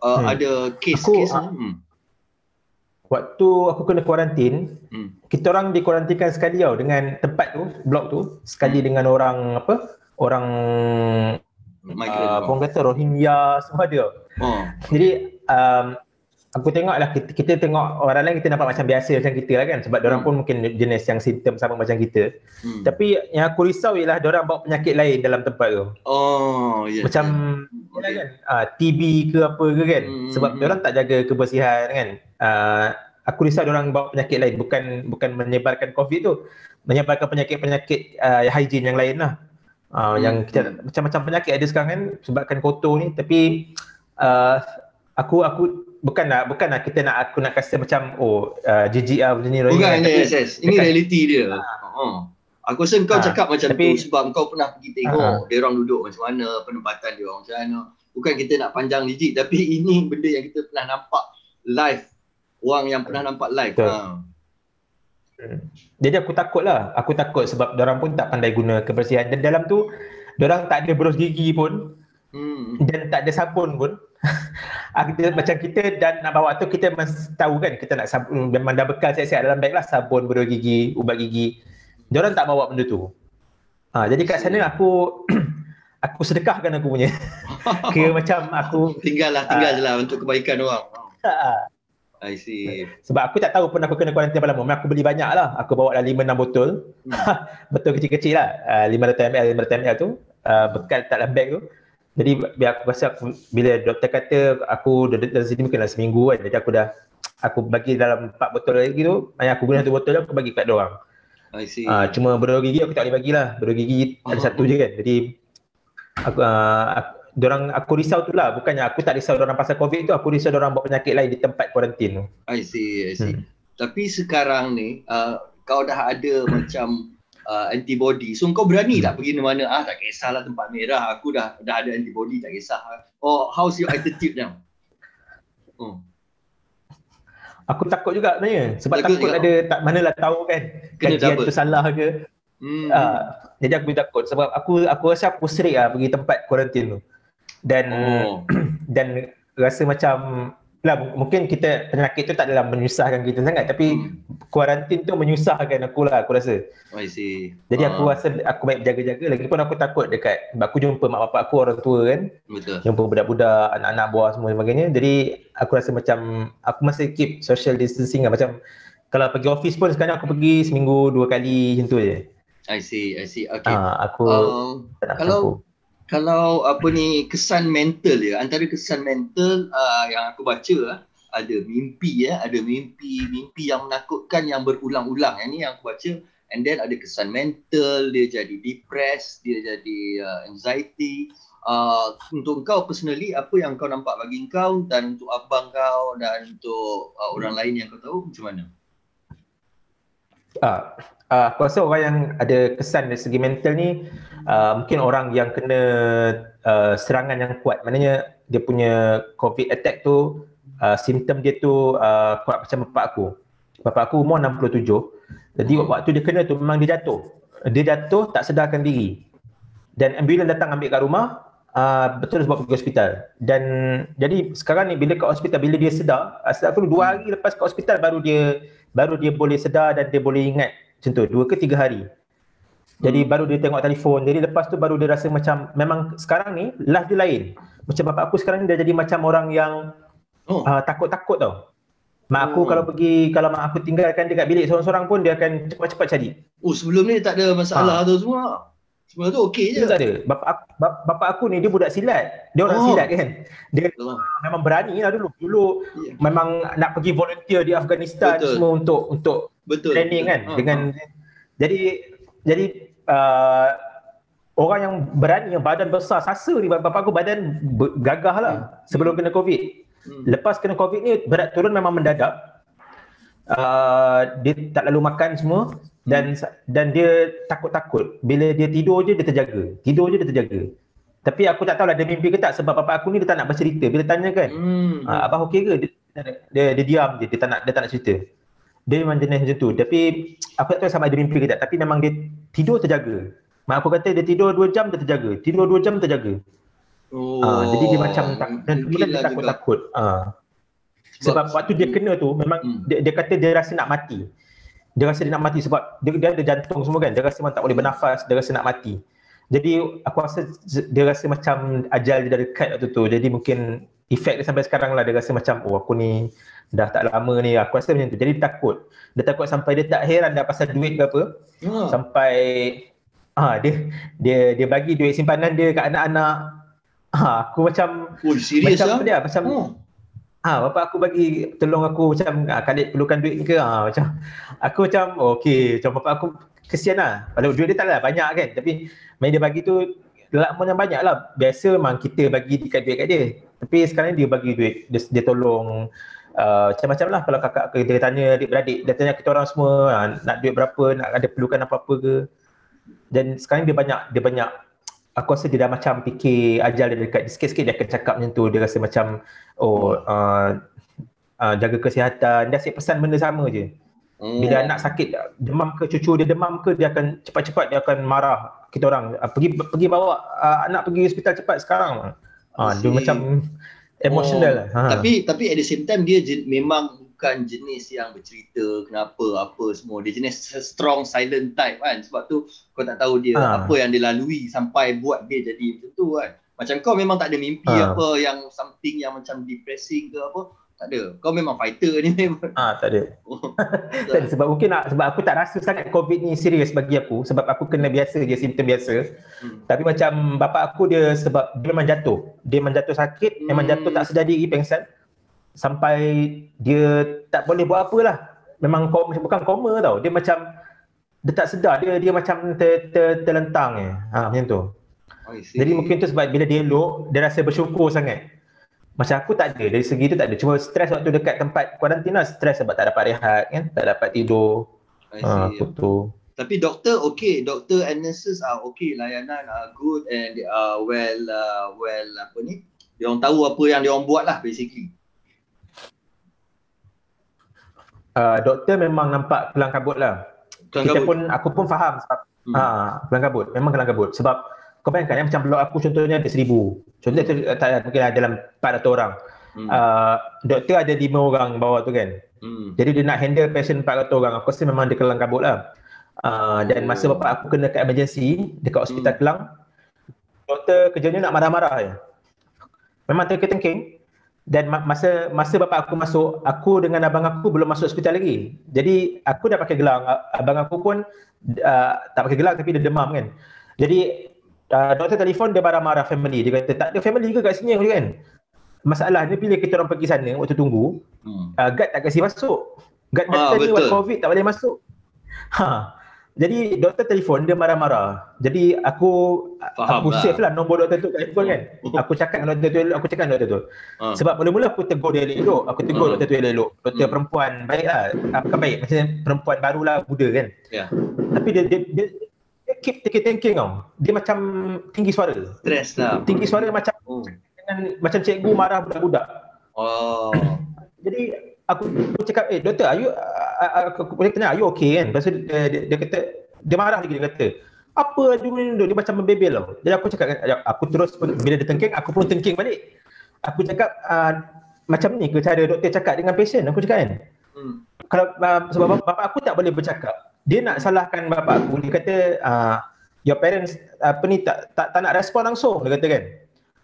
Uh, hmm. ada kes-kes aku, hmm. Waktu aku kena kuarantin, hmm. kita orang dikuarantinkan sekali tau dengan tempat tu, blok tu, sekali hmm. dengan orang apa? Orang uh, orang kata Rohingya semua dia. Oh. Jadi um, aku tengok lah kita, kita tengok orang lain kita nampak macam biasa macam kita lah kan sebab hmm. orang pun mungkin jenis yang simptom sama macam kita hmm. tapi yang aku risau ialah orang bawa penyakit lain dalam tempat tu oh yes, macam yes. Okay. kan uh, ah, TB ke apa ke kan hmm. sebab hmm. orang tak jaga kebersihan kan uh, aku risau orang bawa penyakit lain bukan bukan menyebarkan covid tu menyebarkan penyakit-penyakit uh, hygiene yang lain lah uh, hmm. yang kita, macam-macam penyakit ada sekarang kan sebabkan kotor ni tapi uh, aku aku bukanlah bukanlah kita nak aku nak kasi macam oh uh, jijik ah macam ni bukan yes, yes. ini dekat, reality dia ha. uh. aku rasa kau ha. cakap macam tapi, tu sebab kau pernah pergi tengok uh dia orang duduk macam mana penempatan dia orang macam mana bukan kita nak panjang jijik tapi ini benda yang kita pernah nampak live orang yang pernah nampak live ha. jadi aku takut lah aku takut sebab orang pun tak pandai guna kebersihan dan dalam tu orang tak ada berus gigi pun hmm. dan tak ada sabun pun macam kita dan nak bawa tu kita mesti tahu kan kita nak sabun memang dah bekal siap-siap dalam beg lah sabun berus gigi ubat gigi dia orang tak bawa benda tu ha, jadi kat sana aku aku sedekahkan aku punya kira macam aku tinggal lah tinggal uh, je lah untuk kebaikan orang I see. Sebab aku tak tahu pun aku kena kuarantin berapa lama. Aku beli banyak lah. Aku bawa dah 5-6 botol. Hmm. Betul kecil-kecil lah. Uh, 500ml, 500ml tu. Uh, bekal tak dalam beg tu. Jadi biar aku rasa aku, bila doktor kata aku dalam sini mungkin dah seminggu kan. Jadi aku dah aku bagi dalam 4 botol lagi tu. Yang aku guna satu botol aku bagi kat dia orang. I see. Uh, cuma berdoa gigi aku tak boleh bagilah. Berdoa gigi oh. ada satu je kan. Jadi aku, uh, aku Diorang, aku risau tu lah. Bukannya aku tak risau orang pasal COVID tu. Aku risau orang bawa penyakit lain di tempat kuarantin tu. I see, I see. Hmm. Tapi sekarang ni, uh, kau dah ada macam uh, antibody. So kau berani tak pergi mana ah tak kisahlah tempat merah aku dah dah ada antibody tak kisah. Oh how's your attitude now? Hmm. Aku takut juga sebenarnya sebab takut, takut ada tak manalah tahu kan kajian tu salah ke. Hmm. Uh, jadi aku takut sebab aku aku rasa aku serik lah pergi tempat kuarantin tu. Dan oh. dan rasa macam lah mungkin kita penyakit tu tak dalam menyusahkan kita sangat tapi hmm. kuarantin tu menyusahkan aku lah aku rasa. Oh, I see. Jadi uh. aku ah. rasa aku baik berjaga-jaga lagipun aku takut dekat aku jumpa mak bapak aku orang tua kan. Betul. Jumpa budak-budak, anak-anak buah semua sebagainya. Jadi aku rasa macam aku masih keep social distancing lah macam kalau pergi office pun sekarang aku pergi seminggu dua kali macam tu je. I see, I see. Okay. Uh, aku uh, kalau aku kalau apa ni kesan mental ya antara kesan mental uh, yang aku baca uh, ada mimpi ya ada mimpi mimpi yang menakutkan yang berulang-ulang yang ni yang aku baca. And then ada kesan mental dia jadi depressed dia jadi uh, anxiety. Uh, untuk kau personally apa yang kau nampak bagi kau dan untuk abang kau dan untuk uh, orang lain yang kau tahu macam mana uh, uh, aku rasa orang yang ada kesan dari segi mental ni uh, mungkin orang yang kena uh, serangan yang kuat. Maknanya dia punya covid attack tu uh, simptom dia tu uh, kuat macam bapak aku. Bapak aku umur 67 jadi waktu dia kena tu memang dia jatuh. Dia jatuh tak sedarkan diri. Dan ambulans datang ambil kat rumah uh, betul sebab pergi hospital dan jadi sekarang ni bila kat hospital bila dia sedar asal aku dua hari lepas kat hospital baru dia baru dia boleh sedar dan dia boleh ingat macam tu dua ke tiga hari jadi hmm. baru dia tengok telefon jadi lepas tu baru dia rasa macam memang sekarang ni life dia lain macam bapak aku sekarang ni dah jadi macam orang yang oh. uh, takut-takut tau mak aku oh. kalau pergi kalau mak aku tinggalkan dia kat bilik seorang-seorang pun dia akan cepat-cepat cari oh sebelum ni tak ada masalah ha. tu semua semua tu okey je. Tak ada. Bapa aku, bapa aku ni dia budak silat. Dia orang oh. silat kan. Dia Betul. memang berani lah dulu. Dulu yeah. memang nak pergi volunteer di Afghanistan Betul. semua untuk untuk Betul. training kan. Ha. Dengan ha. jadi jadi uh, orang yang berani yang badan besar sasa ni bapa aku badan gagah lah hmm. sebelum kena covid. Hmm. Lepas kena covid ni berat turun memang mendadak. Uh, dia tak lalu makan semua dan hmm. dan dia takut-takut. Bila dia tidur je dia terjaga. Tidur je dia terjaga. Tapi aku tak tahu lah dia mimpi ke tak sebab bapak aku ni dia tak nak bercerita. Bila tanya kan hmm. ah, abang okey ke? Dia, dia, dia, diam je. Dia tak nak dia tak nak cerita. Dia memang jenis macam tu. Tapi aku tak tahu sama dia mimpi ke tak. Tapi memang dia tidur terjaga. Mak aku kata dia tidur 2 jam dia terjaga. Tidur 2 jam terjaga. Oh ah, jadi dia macam tak, dan kemudian dia takut-takut. Ah. sebab, sebab waktu dia kena tu memang hmm. dia, dia kata dia rasa nak mati dia rasa dia nak mati sebab dia, dia ada jantung semua kan. Dia rasa memang tak boleh bernafas dia rasa nak mati. Jadi aku rasa dia rasa macam ajal dia dah dekat waktu tu. Jadi mungkin efek dia sampai sekarang lah dia rasa macam oh aku ni dah tak lama ni. Aku rasa macam tu. Jadi dia takut. Dia takut sampai dia tak heran dah pasal duit ke apa. Hmm. sampai ah ha, dia dia dia bagi duit simpanan dia kat anak-anak. Ha, aku macam oh, serius macam lah? dia macam hmm. Ha, bapak aku bagi tolong aku macam ha, kalik perlukan duit ke? Ha, macam aku macam oh, okey macam bapak aku kesian lah. Kalau duit dia tak lah banyak kan. Tapi main dia bagi tu lakon yang banyak lah. Biasa memang kita bagi dekat duit kat dia. Tapi sekarang dia bagi duit dia, dia tolong uh, macam-macam lah. Kalau kakak dia tanya adik-beradik dia tanya kita orang semua ha, nak duit berapa nak ada perlukan apa-apa ke. Dan sekarang dia banyak dia banyak aku rasa dia dah macam fikir ajal dia dekat sikit-sikit dia akan cakap macam tu dia rasa macam oh uh, uh, jaga kesihatan dia asyik pesan benda sama je hmm. bila anak sakit demam ke cucu dia demam ke dia akan cepat-cepat dia akan marah kita orang uh, pergi pergi bawa uh, anak pergi hospital cepat sekarang uh, dia macam emotional oh. lah. Ha. Tapi tapi at the same time dia memang bukan jenis yang bercerita kenapa apa semua dia jenis strong silent type kan sebab tu kau tak tahu dia ha. apa yang dia lalui sampai buat dia jadi macam tu kan macam kau memang tak ada mimpi ha. apa yang something yang macam depressing ke apa tak ada. Kau memang fighter ni memang. Ah, tak ada. Oh, tak ada. sebab mungkin nak, sebab aku tak rasa sangat COVID ni serius bagi aku sebab aku kena biasa je simptom biasa. Hmm. Tapi macam bapak aku dia sebab dia memang jatuh. Dia memang jatuh sakit, hmm. memang jatuh tak sedar diri pengsan sampai dia tak boleh buat apa lah. Memang koma, bukan koma tau. Dia macam dia tak sedar. Dia dia macam ter, ter, terlentang je. Ha, macam tu. Jadi mungkin tu sebab bila dia elok, dia rasa bersyukur sangat. Macam aku tak ada. Dari segi tu tak ada. Cuma stres waktu dekat tempat kuarantina, stres sebab tak dapat rehat kan. Tak dapat tidur. Ha, aku tu. Tapi doktor okay, doktor and nurses are okay, layanan are good and they are well uh, well apa ni? Dia orang tahu apa yang dia orang buat lah basically. Uh, doktor memang nampak kelang kabut lah. Kelang Kita kabut. pun, aku pun faham sebab hmm. uh, kelang kabut. Memang kelang kabut. Sebab kau bayangkan ya, macam blok aku contohnya ada seribu. Contohnya tu, tak, mungkin ada dalam 400 orang. Hmm. Uh, doktor ada lima orang bawah tu kan. Hmm. Jadi dia nak handle patient 400 orang. Aku rasa memang dia kelang kabut lah. Uh, dan masa oh. bapak aku kena kat emergency dekat hospital hmm. Kelang, doktor kerjanya nak marah-marah je. Memang terkengking dan masa masa bapa aku masuk aku dengan abang aku belum masuk hospital lagi. Jadi aku dah pakai gelang. Abang aku pun uh, tak pakai gelang tapi dia demam kan. Jadi uh, doktor telefon dia marah-marah family. Dia kata tak ada family ke kat sini? Kan? Masalahnya bila kita orang pergi sana waktu tunggu hmm. uh, guard tak kasi masuk. Guard kata ah, ni waktu covid tak boleh masuk. Ha jadi doktor telefon dia marah-marah. Jadi aku Faham aku lah. save lah nombor doktor tu kat handphone kan. Oh. Aku cakap dengan doktor tu, aku cakap dengan doktor tu. Uh. Sebab mula-mula aku tegur dia elok. Aku tegur uh. doktor tu elok. Doktor uh. perempuan baik lah. Bukan baik, macam perempuan barulah muda kan. Yeah. Tapi dia, dia, dia, dia keep thinking tau. Dia macam tinggi suara. Stress lah. Tinggi suara macam uh. dengan, macam cikgu marah budak-budak. Oh. Jadi aku, cakap, eh doktor, are you, aku, aku, aku tanya, are you okay kan? Lepas tu dia, dia, dia, kata, dia marah lagi, dia kata, apa laju ni dia macam membebel tau. Jadi aku cakap, aku terus, bila dia tengking, aku pun tengking balik. Aku cakap, uh, macam ni ke cara doktor cakap dengan pasien, aku cakap kan? Hmm. Kalau uh, sebab bapak, bapak aku tak boleh bercakap, dia nak salahkan bapak aku, dia kata, uh, your parents apa ni tak, tak tak nak respon langsung dia kata kan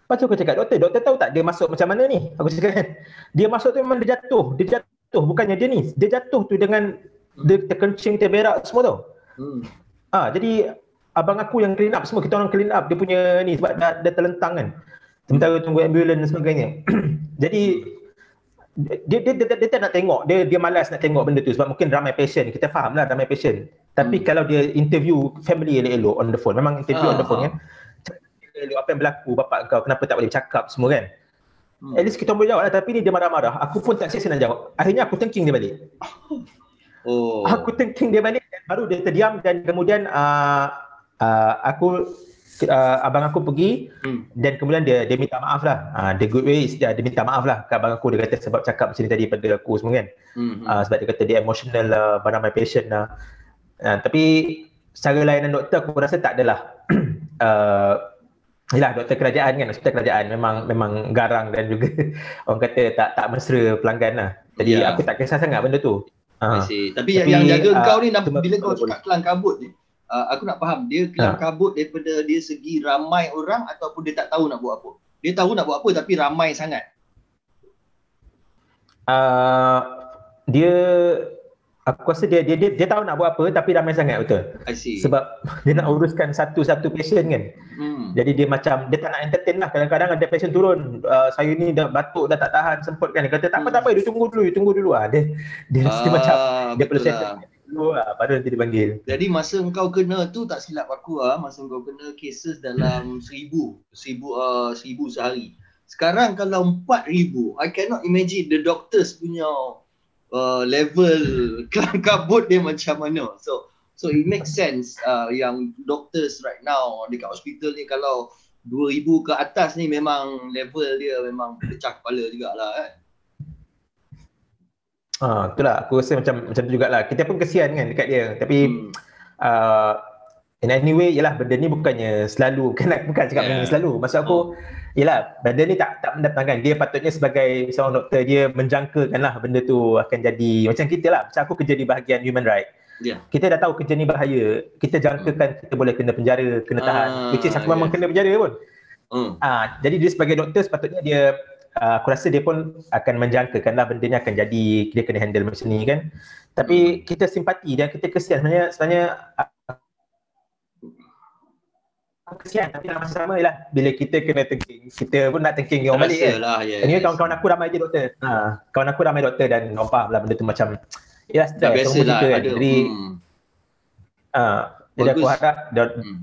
Lepas tu aku cakap, doktor, doktor tahu tak dia masuk macam mana ni? Aku cakap kan, dia masuk tu memang dia jatuh. Dia jatuh, bukannya dia ni. Dia jatuh tu dengan dia terkencing, terberak semua tu. Hmm. Ah, jadi abang aku yang clean up semua, kita orang clean up dia punya ni sebab dah, dah terlentang kan. Sementara tunggu ambulans dan sebagainya. jadi dia dia, dia, dia, dia, tak nak tengok, dia dia malas nak tengok benda tu sebab mungkin ramai patient, kita faham lah ramai patient. Tapi hmm. kalau dia interview family elok-elok on the phone, memang interview uh, on the phone uh. kan apa yang berlaku bapak kau kenapa tak boleh bercakap semua kan? Hmm. at least kita boleh jawab lah tapi ni dia marah-marah. Aku pun tak siap nak jawab. Akhirnya aku thinking dia balik. Oh. aku thinking dia balik baru dia terdiam dan kemudian uh, uh, aku uh, abang aku pergi hmm. dan kemudian dia dia minta maaf lah. Uh, the good way is dia, dia minta maaf lah. Ke abang aku dia kata sebab cakap macam ni tadi pada aku semua kan? Hmm. uh, sebab dia kata dia emotional lah pada my patient lah. Uh, tapi secara layanan doktor aku rasa tak adalah uh, Yalah doktor kerajaan kan hospital kerajaan memang memang garang dan juga orang kata tak tak mesra pelanggan lah. Jadi yeah. aku tak kisah sangat benda tu. Ha. Tapi, Tapi yang, yang jaga uh, kau ni bila kau cakap kelang kabut ni uh, aku nak faham dia kelang ha. kabut daripada dia segi ramai orang ataupun dia tak tahu nak buat apa. Dia tahu nak buat apa tapi ramai sangat. Uh, dia aku rasa dia, dia dia dia tahu nak buat apa tapi ramai sangat betul. I see. Sebab dia nak uruskan satu-satu patient kan. Hmm. Jadi dia macam dia tak nak entertain lah. Kadang-kadang ada patient turun, uh, saya ni dah batuk dah tak tahan semput kan. Dia kata tak apa tak apa dia tunggu dulu, dia tunggu dulu ah. Dia dia, ah, dia macam dia perlu settle lah. dulu lah baru nanti dipanggil. Jadi masa engkau kena tu tak silap aku ah, masa engkau kena cases dalam seribu, seribu uh, seribu sehari. Sekarang kalau empat ribu, I cannot imagine the doctors punya uh, level kabut dia macam mana. So so it makes sense uh, yang doctors right now dekat hospital ni kalau 2000 ke atas ni memang level dia memang pecah kepala jugalah kan. Ah, itulah aku rasa macam macam tu jugalah. Kita pun kesian kan dekat dia. Tapi hmm. uh, in anyway yalah benda ni bukannya selalu kan bukan cakap yeah. benda ni selalu. Maksud aku oh Yelah, benda ni tak tak mendatangkan. Dia patutnya sebagai seorang doktor, dia menjangkakan lah benda tu akan jadi macam kita lah. Macam aku kerja di bahagian human right. Yeah. Kita dah tahu kerja ni bahaya. Kita jangkakan hmm. kita boleh kena penjara, kena tahan. Ah, Which is aku yes. memang kena penjara pun. Hmm. Ah, jadi dia sebagai doktor sepatutnya dia Uh, aku rasa dia pun akan menjangkakan lah benda ni akan jadi dia kena handle macam ni kan tapi hmm. kita simpati dan kita kesian sebenarnya sebenarnya kesian tapi dalam masa sama ialah bila kita kena thinking kita pun nak thinking orang balik kan lah, yes. ini kawan-kawan aku ramai je doktor ha, kawan aku ramai doktor dan orang faham lah benda tu macam ialah stress biasa lah kan. jadi hmm. uh, jadi aku harap hmm.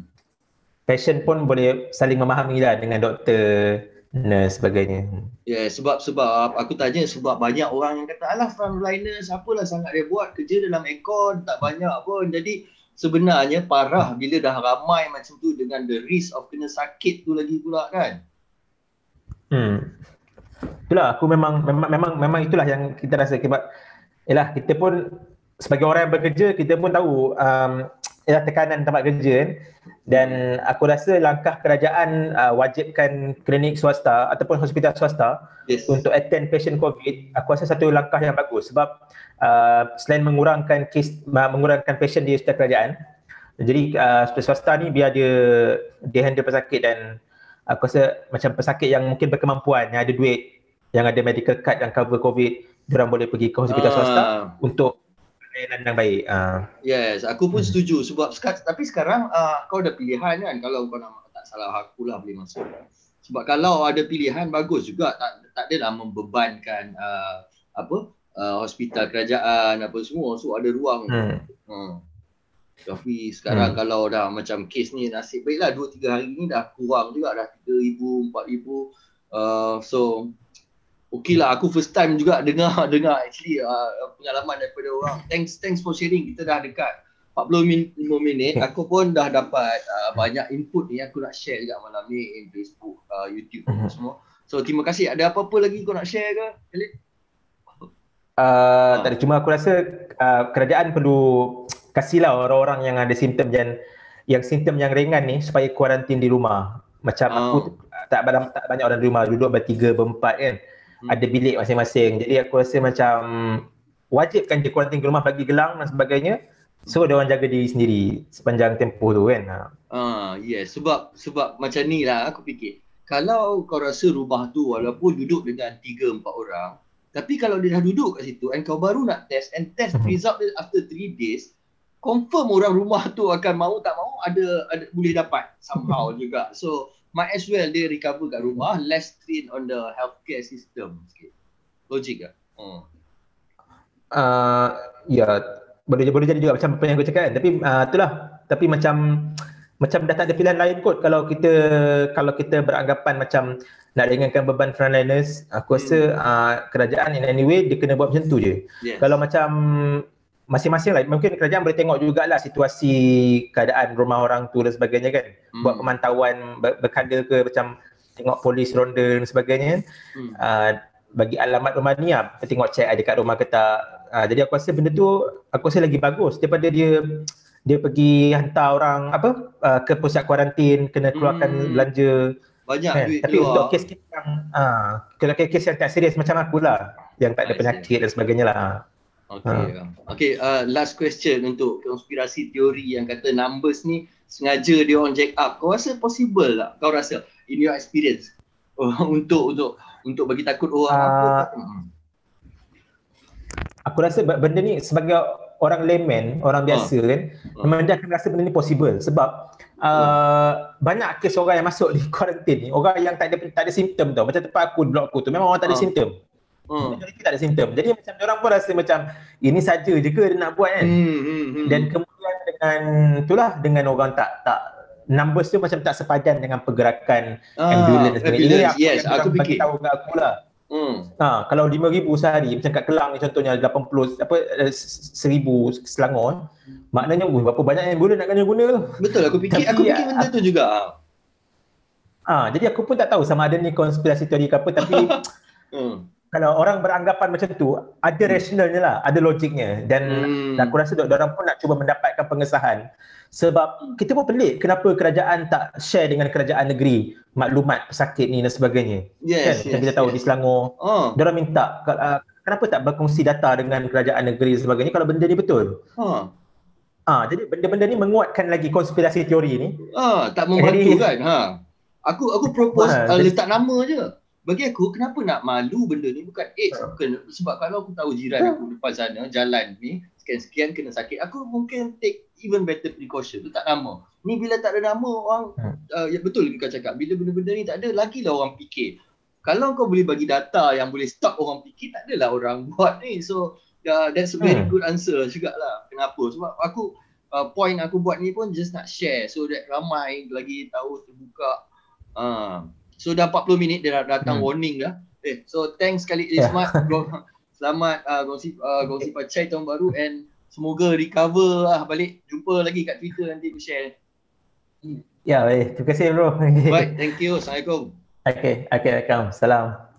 patient pun boleh saling memahami lah dengan doktor nurse sebagainya ya yeah, sebab sebab aku tanya sebab banyak orang yang kata alah frontliners apalah sangat dia buat kerja dalam aircon tak banyak pun jadi sebenarnya parah bila dah ramai macam tu dengan the risk of kena sakit tu lagi pula kan. Hmm. Itulah aku memang memang memang memang itulah yang kita rasa sebab yalah kita pun sebagai orang yang bekerja kita pun tahu um, ialah tekanan tempat kerja kan dan aku rasa langkah kerajaan uh, wajibkan klinik swasta ataupun hospital swasta yes. untuk attend patient covid aku rasa satu langkah yang bagus sebab uh, selain mengurangkan kes mengurangkan patient di hospital kerajaan jadi uh, swasta ni biar dia dia handle pesakit dan aku rasa macam pesakit yang mungkin berkemampuan yang ada duit yang ada medical card yang cover covid dia boleh pergi ke hospital uh. swasta untuk yang baik. Uh. Yes, aku pun hmm. setuju sebab tapi sekarang uh, kau ada pilihan kan kalau kau nak tak salah aku lah boleh masuk. Sebab kalau ada pilihan bagus juga tak tak adalah membebankan uh, apa uh, hospital kerajaan apa semua so ada ruang. Hmm. Hmm. Tapi sekarang hmm. kalau dah macam kes ni nasib baiklah 2 3 hari ni dah kurang juga dah 3000 4000 uh, so okey lah aku first time juga dengar dengar actually uh, pengalaman daripada orang. Thanks thanks for sharing. Kita dah dekat 40 minit, 5 minit. Aku pun dah dapat uh, banyak input ni aku nak share juga malam ni in Facebook, uh, YouTube hmm. semua. So terima kasih. Ada apa-apa lagi kau nak share ke? Khalid? Uh, tak ada. Cuma aku rasa uh, kerajaan perlu kasihlah orang-orang yang ada simptom yang yang simptom yang ringan ni supaya kuarantin di rumah. Macam oh. aku tak tak banyak orang di rumah duduk bertiga berempat kan. Hmm. Ada bilik masing-masing. Jadi aku rasa macam wajibkan dia kuarantin di rumah bagi gelang dan sebagainya. So dia orang jaga diri sendiri sepanjang tempoh tu kan. Ah uh, yes sebab sebab macam ni lah aku fikir. Kalau kau rasa rumah tu walaupun duduk dengan tiga empat orang tapi kalau dia dah duduk kat situ and kau baru nak test and test hmm. result dia after 3 days confirm orang rumah tu akan mau tak mau ada, ada boleh dapat somehow juga. So might as well dia recover kat rumah less strain on the healthcare system sikit. Logik tak? Hmm. Uh, ya boleh boleh jadi juga macam apa yang aku cakap kan. Tapi uh, itulah tapi macam macam dah tak ada pilihan lain kot kalau kita kalau kita beranggapan macam nak ringankan beban frontliners aku rasa hmm. uh, kerajaan in any way dia kena buat macam tu je. Yes. Kalau macam masing-masing lah. Mungkin kerajaan boleh tengok jugalah situasi keadaan rumah orang tu dan sebagainya kan. Hmm. Buat pemantauan ber- berkala ke macam tengok polis ronda dan sebagainya. Hmm. Uh, bagi alamat rumah ni lah, tengok cek ada kat rumah ke tak. Uh, jadi aku rasa benda tu aku rasa lagi bagus daripada dia dia pergi hantar orang apa uh, ke pusat kuarantin kena keluarkan hmm. belanja banyak kan? duit tapi keluar. untuk kes yang uh, kalau kes yang tak serius macam aku lah yang tak ada penyakit dan sebagainya lah Okay, ha. okay uh, last question untuk konspirasi teori yang kata numbers ni sengaja dia orang jack up. Kau rasa possible tak? Kau rasa in your experience uh, untuk untuk untuk bagi takut orang uh, apa? Hmm. Aku rasa benda ni sebagai orang layman, orang biasa uh, kan, uh. memang dia akan rasa benda ni possible sebab uh, uh. banyak kes orang yang masuk di kuarantin ni, orang yang tak ada tak ada simptom tau. Macam tempat aku, blok aku tu, memang orang tak ada uh. simptom. Hmm. Majoriti tak ada simptom. Jadi macam orang pun rasa macam ini saja je ke dia nak buat kan. Hmm, hmm, hmm. Dan kemudian dengan itulah dengan orang tak tak numbers tu macam tak sepadan dengan pergerakan ah, ambulance. ambulance. Ini yes, aku fikir. tahu kat aku lah. Hmm. Ha, kalau 5000 sehari macam kat Kelang ni contohnya 80 apa 1000 eh, Selangor maknanya uh, berapa banyak yang boleh nak kena guna tu. Betul aku fikir Tapi, aku fikir benda tu juga. Ah, ha, jadi aku pun tak tahu sama ada ni konspirasi teori ke apa tapi hmm kalau orang beranggapan macam tu ada hmm. rationalnya lah ada logiknya dan hmm. aku rasa orang pun nak cuba mendapatkan pengesahan sebab kita pun pelik kenapa kerajaan tak share dengan kerajaan negeri maklumat pesakit ni dan sebagainya yes, kan yes, kita tahu yes. di Selangor oh. orang minta uh, kenapa tak berkongsi data dengan kerajaan negeri dan sebagainya kalau benda ni betul oh. Ah, jadi benda-benda ni menguatkan lagi konspirasi teori ni. Ah, tak membantu jadi, kan? Ha. Aku aku propose ha, uh, letak nama je bagi aku kenapa nak malu benda ni? Bukan AIDS uh. bukan. Sebab kalau aku tahu jiran aku depan sana jalan ni sekian-sekian kena sakit aku mungkin take even better precaution. Tu tak nama. Ni bila tak ada nama orang uh, ya betul kau cakap? Bila benda-benda ni tak ada lagi lah orang fikir. Kalau kau boleh bagi data yang boleh stop orang fikir tak adalah orang buat ni. So uh, that's a very good answer jugalah. Kenapa? Sebab aku uh, point aku buat ni pun just nak share so that ramai lagi tahu terbuka. Uh, So dah 40 minit dia dah datang hmm. warning dah. Eh, so thanks sekali Ismat. Yeah. Selamat uh, gongsi uh, gongsi pacai tahun baru and semoga recover lah balik. Jumpa lagi kat Twitter nanti share. Ya, baik. Terima kasih bro. Baik, thank you. Assalamualaikum. Okay, okay, welcome. Salam.